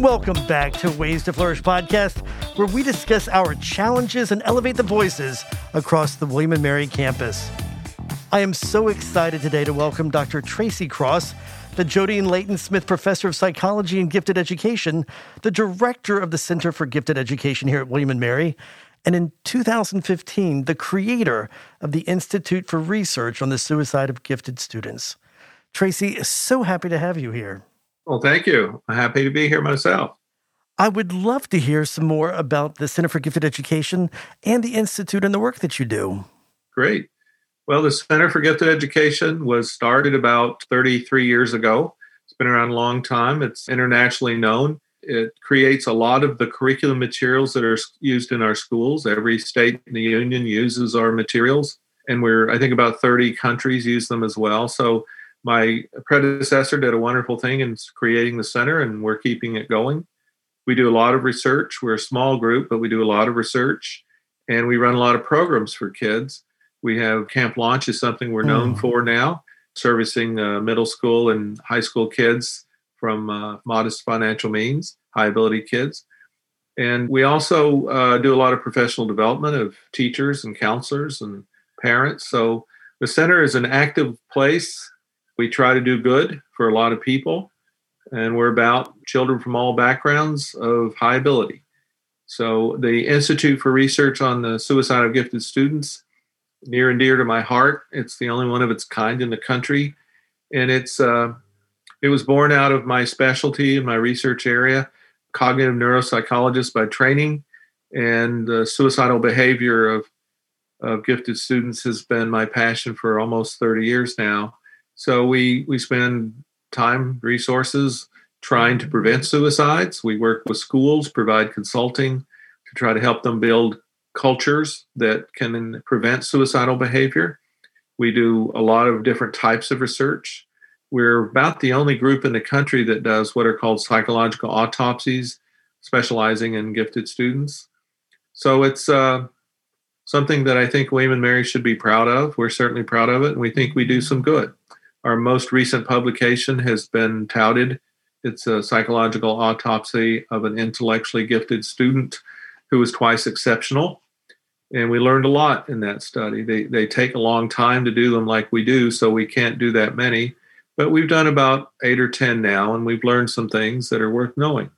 Welcome back to Ways to Flourish podcast, where we discuss our challenges and elevate the voices across the William and Mary campus. I am so excited today to welcome Dr. Tracy Cross, the Jody and Layton Smith Professor of Psychology and Gifted Education, the Director of the Center for Gifted Education here at William and Mary, and in 2015, the creator of the Institute for Research on the Suicide of Gifted Students. Tracy, so happy to have you here. Well, thank you. I'm happy to be here myself. I would love to hear some more about the Center for Gifted Education and the Institute and the work that you do. Great. Well, the Center for Gifted Education was started about 33 years ago. It's been around a long time. It's internationally known. It creates a lot of the curriculum materials that are used in our schools. Every state in the union uses our materials, and we're, I think, about 30 countries use them as well. So my predecessor did a wonderful thing in creating the center, and we're keeping it going. We do a lot of research. We're a small group, but we do a lot of research, and we run a lot of programs for kids. We have Camp Launch is something we're known mm. for now, servicing uh, middle school and high school kids from uh, modest financial means, high ability kids. And we also uh, do a lot of professional development of teachers and counselors and parents. So the center is an active place we try to do good for a lot of people, and we're about children from all backgrounds of high ability. So, the Institute for Research on the Suicide of Gifted Students, near and dear to my heart. It's the only one of its kind in the country, and it's uh, it was born out of my specialty in my research area, cognitive neuropsychologist by training, and the suicidal behavior of of gifted students has been my passion for almost 30 years now. So we we spend time, resources trying to prevent suicides. We work with schools, provide consulting to try to help them build cultures that can prevent suicidal behavior. We do a lot of different types of research. We're about the only group in the country that does what are called psychological autopsies, specializing in gifted students. So it's uh, something that I think William and Mary should be proud of. We're certainly proud of it, and we think we do some good. Our most recent publication has been touted. It's a psychological autopsy of an intellectually gifted student who was twice exceptional. And we learned a lot in that study. They, they take a long time to do them like we do, so we can't do that many. But we've done about eight or 10 now, and we've learned some things that are worth knowing.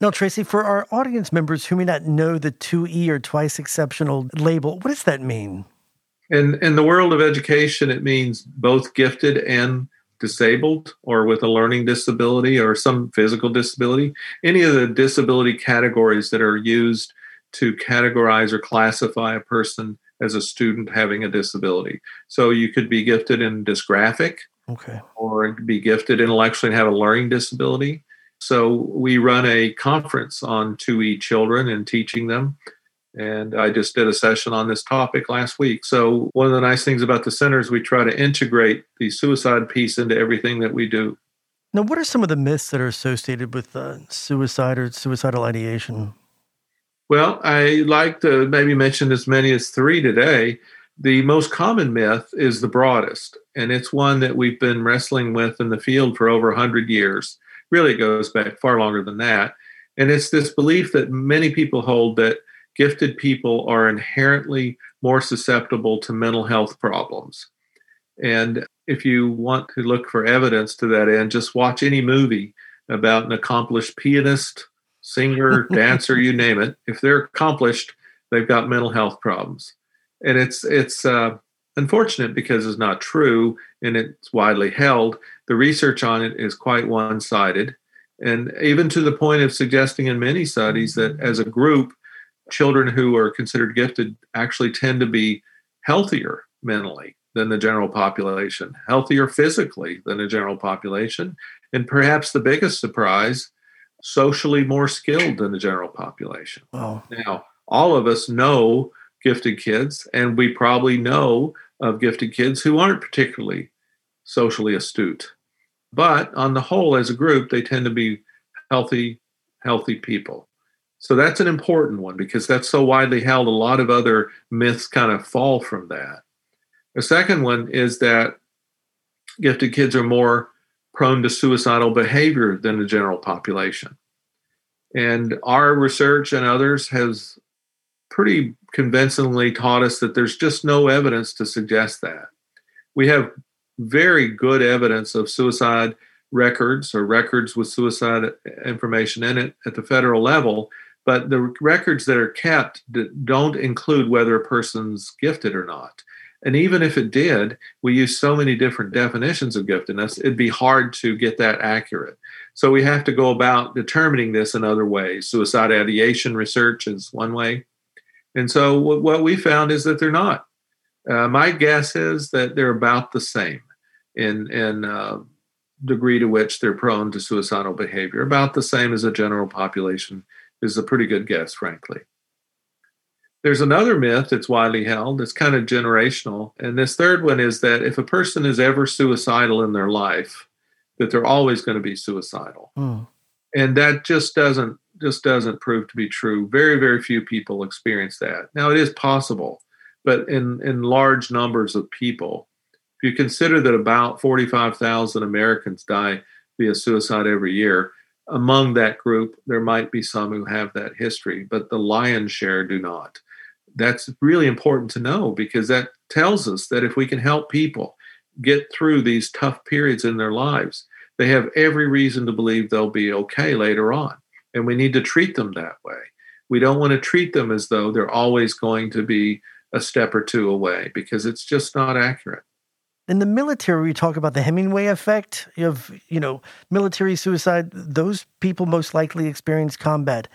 Now, Tracy, for our audience members who may not know the 2E or twice exceptional label, what does that mean? In in the world of education, it means both gifted and disabled, or with a learning disability or some physical disability. Any of the disability categories that are used to categorize or classify a person as a student having a disability. So you could be gifted in dysgraphic, okay, or be gifted intellectually and have a learning disability. So we run a conference on 2E children and teaching them and I just did a session on this topic last week. So, one of the nice things about the center is we try to integrate the suicide piece into everything that we do. Now, what are some of the myths that are associated with uh, suicide or suicidal ideation? Well, I like to maybe mention as many as three today. The most common myth is the broadest, and it's one that we've been wrestling with in the field for over 100 years. Really goes back far longer than that. And it's this belief that many people hold that gifted people are inherently more susceptible to mental health problems. And if you want to look for evidence to that end, just watch any movie about an accomplished pianist, singer, dancer, you name it. If they're accomplished, they've got mental health problems. And it's it's uh, unfortunate because it's not true and it's widely held. The research on it is quite one-sided, and even to the point of suggesting in many studies that as a group, children who are considered gifted actually tend to be healthier mentally than the general population, healthier physically than the general population, and perhaps the biggest surprise, socially more skilled than the general population. Oh. Now, all of us know gifted kids, and we probably know of gifted kids who aren't particularly socially astute. But on the whole, as a group, they tend to be healthy, healthy people. So that's an important one because that's so widely held. A lot of other myths kind of fall from that. The second one is that gifted kids are more prone to suicidal behavior than the general population. And our research and others has pretty convincingly taught us that there's just no evidence to suggest that. We have very good evidence of suicide records or records with suicide information in it at the federal level, but the records that are kept don't include whether a person's gifted or not. And even if it did, we use so many different definitions of giftedness, it'd be hard to get that accurate. So we have to go about determining this in other ways. Suicide ideation research is one way. And so what we found is that they're not. Uh, my guess is that they're about the same in, in uh, degree to which they're prone to suicidal behavior, about the same as a general population is a pretty good guess, frankly. There's another myth that's widely held, it's kind of generational. And this third one is that if a person is ever suicidal in their life, that they're always going to be suicidal. Mm. And that just doesn't just doesn't prove to be true. Very, very few people experience that. Now it is possible, but in, in large numbers of people, if you consider that about 45,000 Americans die via suicide every year, among that group, there might be some who have that history, but the lion's share do not that's really important to know because that tells us that if we can help people get through these tough periods in their lives, they have every reason to believe they'll be okay later on. And we need to treat them that way. We don't want to treat them as though they're always going to be a step or two away because it's just not accurate. In the military, we talk about the Hemingway effect of, you know, military suicide. Those people most likely experience combat.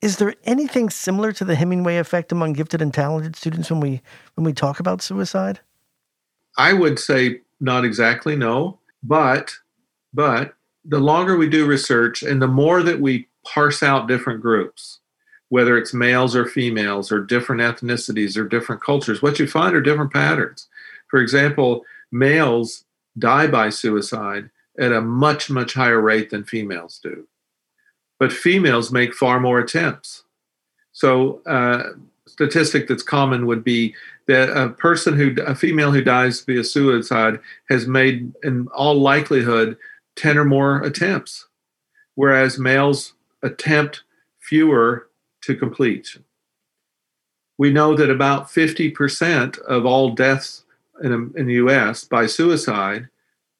Is there anything similar to the Hemingway effect among gifted and talented students when we when we talk about suicide? I would say not exactly no, but but the longer we do research and the more that we parse out different groups, whether it's males or females or different ethnicities or different cultures, what you find are different patterns. For example, males die by suicide at a much much higher rate than females do but females make far more attempts. So, uh, statistic that's common would be that a person who, a female who dies via suicide, has made, in all likelihood, 10 or more attempts, whereas males attempt fewer to complete. We know that about 50% of all deaths in, in the US by suicide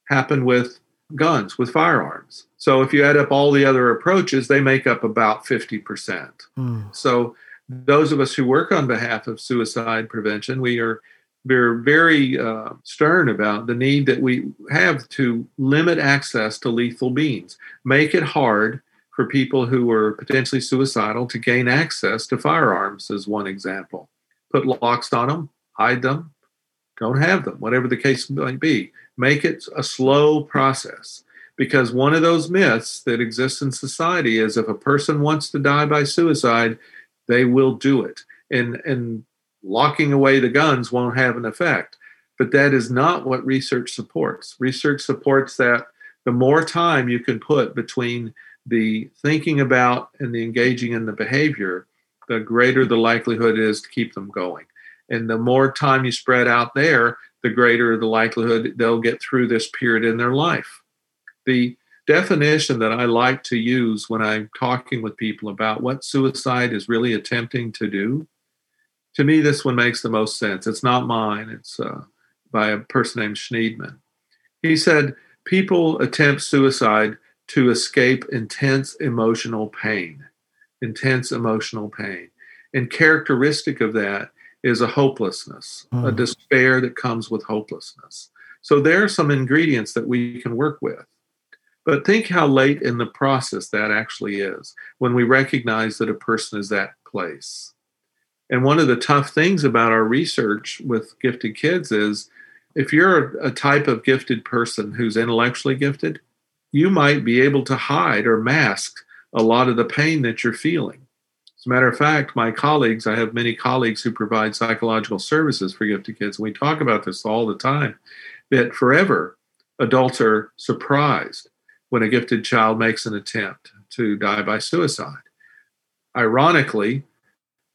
happen with guns, with firearms. So if you add up all the other approaches, they make up about 50%. Mm. So those of us who work on behalf of suicide prevention, we are we're very uh, stern about the need that we have to limit access to lethal means, make it hard for people who are potentially suicidal to gain access to firearms, as one example. Put locks on them, hide them, don't have them, whatever the case might be. Make it a slow process because one of those myths that exists in society is if a person wants to die by suicide, they will do it. And, and locking away the guns won't have an effect. But that is not what research supports. Research supports that the more time you can put between the thinking about and the engaging in the behavior, the greater the likelihood is to keep them going. And the more time you spread out there, the greater the likelihood they'll get through this period in their life the definition that I like to use when I'm talking with people about what suicide is really attempting to do, to me, this one makes the most sense. It's not mine, it's uh, by a person named Shneidman. He said, People attempt suicide to escape intense emotional pain, intense emotional pain. And characteristic of that is a hopelessness, mm. a hmm. despair that comes with hopelessness. So there are some ingredients that we can work with. But think how late in the process that actually is when we recognize that a person is that place. And one of the tough things about our research with gifted kids is if you're a type of gifted person who's intellectually gifted, you might be able to hide or mask a lot of the pain that you're feeling. As a matter of fact, my colleagues, I have many colleagues who provide psychological services for gifted kids, and we talk about this all the time that forever adults are surprised when a gifted child makes an attempt to die by suicide. Ironically,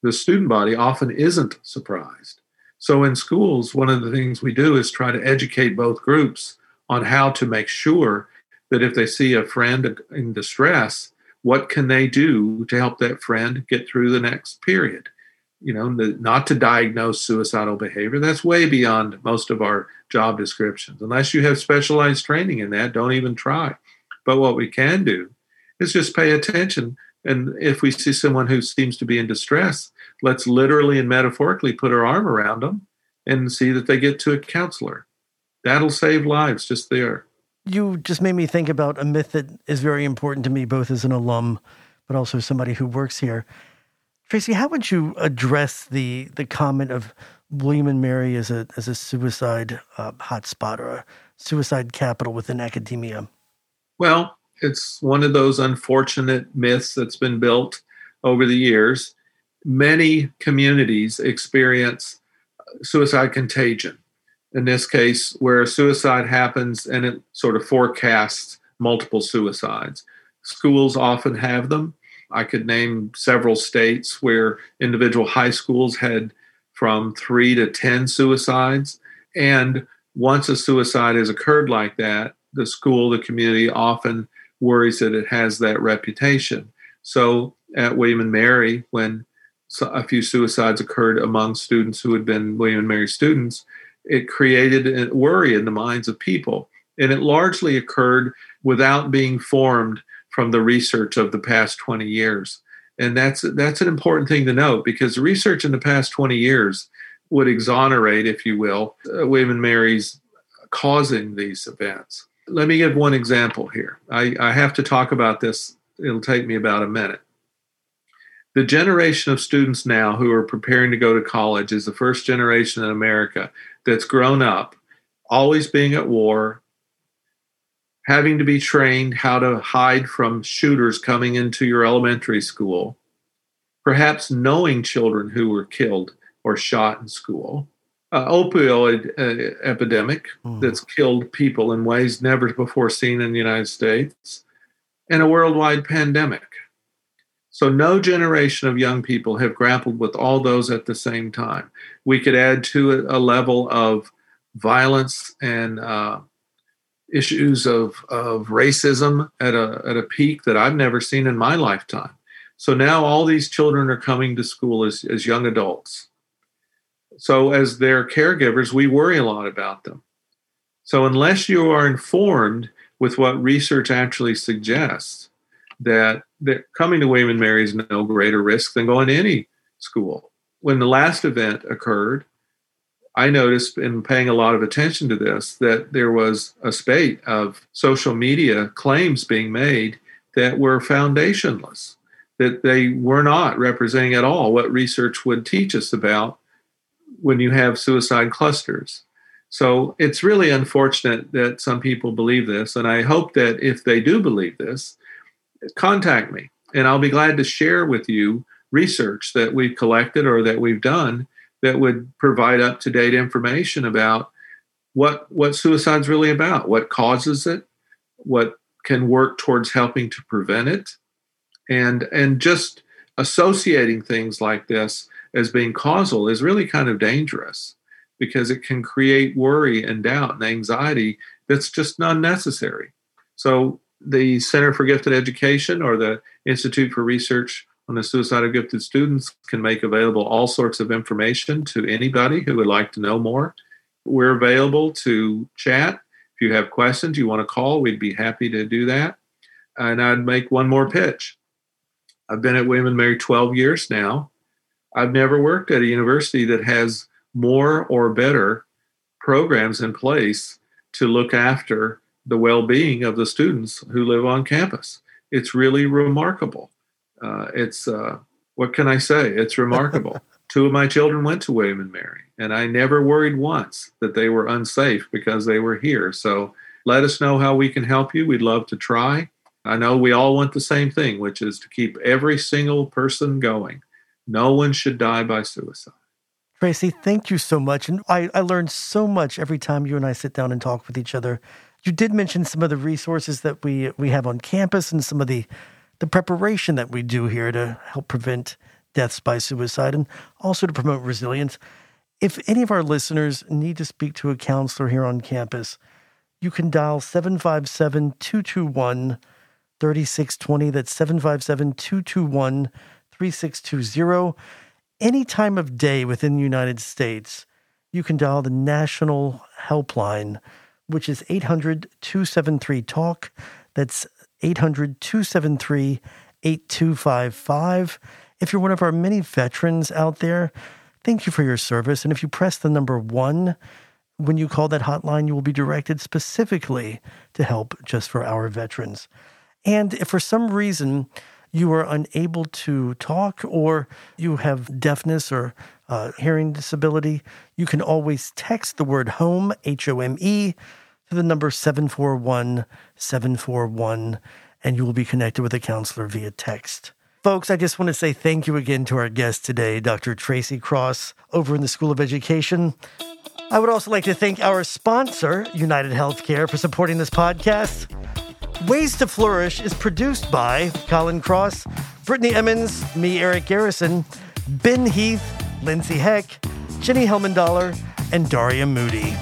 the student body often isn't surprised. So in schools, one of the things we do is try to educate both groups on how to make sure that if they see a friend in distress, what can they do to help that friend get through the next period? You know, not to diagnose suicidal behavior. That's way beyond most of our job descriptions. Unless you have specialized training in that, don't even try. But what we can do is just pay attention. And if we see someone who seems to be in distress, let's literally and metaphorically put our arm around them and see that they get to a counselor. That'll save lives just there. You just made me think about a myth that is very important to me, both as an alum, but also somebody who works here. Tracy, how would you address the the comment of William and Mary as a as a suicide uh, hotspot or a suicide capital within academia? Well, it's one of those unfortunate myths that's been built over the years. Many communities experience suicide contagion in this case, where a suicide happens and it sort of forecasts multiple suicides. Schools often have them. I could name several states where individual high schools had from three to 10 suicides. And once a suicide has occurred like that, the school, the community often worries that it has that reputation. So at William and Mary, when a few suicides occurred among students who had been William and Mary students, it created worry in the minds of people. And it largely occurred without being formed from the research of the past 20 years. And that's that's an important thing to note because research in the past 20 years would exonerate, if you will, uh, William Mary's causing these events. Let me give one example here. I, I have to talk about this. It'll take me about a minute. The generation of students now who are preparing to go to college is the first generation in America that's grown up always being at war, having to be trained how to hide from shooters coming into your elementary school, perhaps knowing children who were killed or shot in school, uh, opioid uh, epidemic mm. that's killed people in ways never before seen in the United States, and a worldwide pandemic. So, no generation of young people have grappled with all those at the same time. We could add to it a level of violence and uh, issues of, of racism at a, at a peak that I've never seen in my lifetime. So now all these children are coming to school as, as young adults. So, as their caregivers, we worry a lot about them. So, unless you are informed with what research actually suggests, that that coming to and Mary is no greater risk than going to any school. When the last event occurred, I noticed in paying a lot of attention to this that there was a spate of social media claims being made that were foundationless, that they were not representing at all what research would teach us about when you have suicide clusters. So it's really unfortunate that some people believe this. And I hope that if they do believe this, contact me and I'll be glad to share with you research that we've collected or that we've done that would provide up to date information about what what suicide's really about, what causes it, what can work towards helping to prevent it, and and just associating things like this as being causal is really kind of dangerous because it can create worry and doubt and anxiety that's just unnecessary. So the Center for Gifted Education or the Institute for Research on the Suicide of Gifted Students can make available all sorts of information to anybody who would like to know more. We're available to chat. If you have questions you want to call, we'd be happy to do that. And I'd make one more pitch. I've been at William and Mary 12 years now. I've never worked at a university that has more or better programs in place to look after the well-being of the students who live on campus. It's really remarkable. Uh, it's uh, what can I say? It's remarkable. Two of my children went to William and Mary, and I never worried once that they were unsafe because they were here. So let us know how we can help you. We'd love to try. I know we all want the same thing, which is to keep every single person going. No one should die by suicide. Tracy, thank you so much. And I, I learned so much every time you and I sit down and talk with each other. You did mention some of the resources that we we have on campus and some of the the preparation that we do here to help prevent deaths by suicide and also to promote resilience. If any of our listeners need to speak to a counselor here on campus, you can dial 757 221 3620. That's 757 221 3620. Any time of day within the United States, you can dial the national helpline, which is 800 273 TALK. That's 800 273 8255. If you're one of our many veterans out there, thank you for your service. And if you press the number one, when you call that hotline, you will be directed specifically to help just for our veterans. And if for some reason you are unable to talk or you have deafness or uh, hearing disability, you can always text the word home, H O M E, to the number 741 741, and you will be connected with a counselor via text. Folks, I just want to say thank you again to our guest today, Dr. Tracy Cross, over in the School of Education. I would also like to thank our sponsor, United Healthcare, for supporting this podcast. Ways to Flourish is produced by Colin Cross, Brittany Emmons, me, Eric Garrison, Ben Heath, Lindsay Heck, Jenny Helmendaler, and Daria Moody.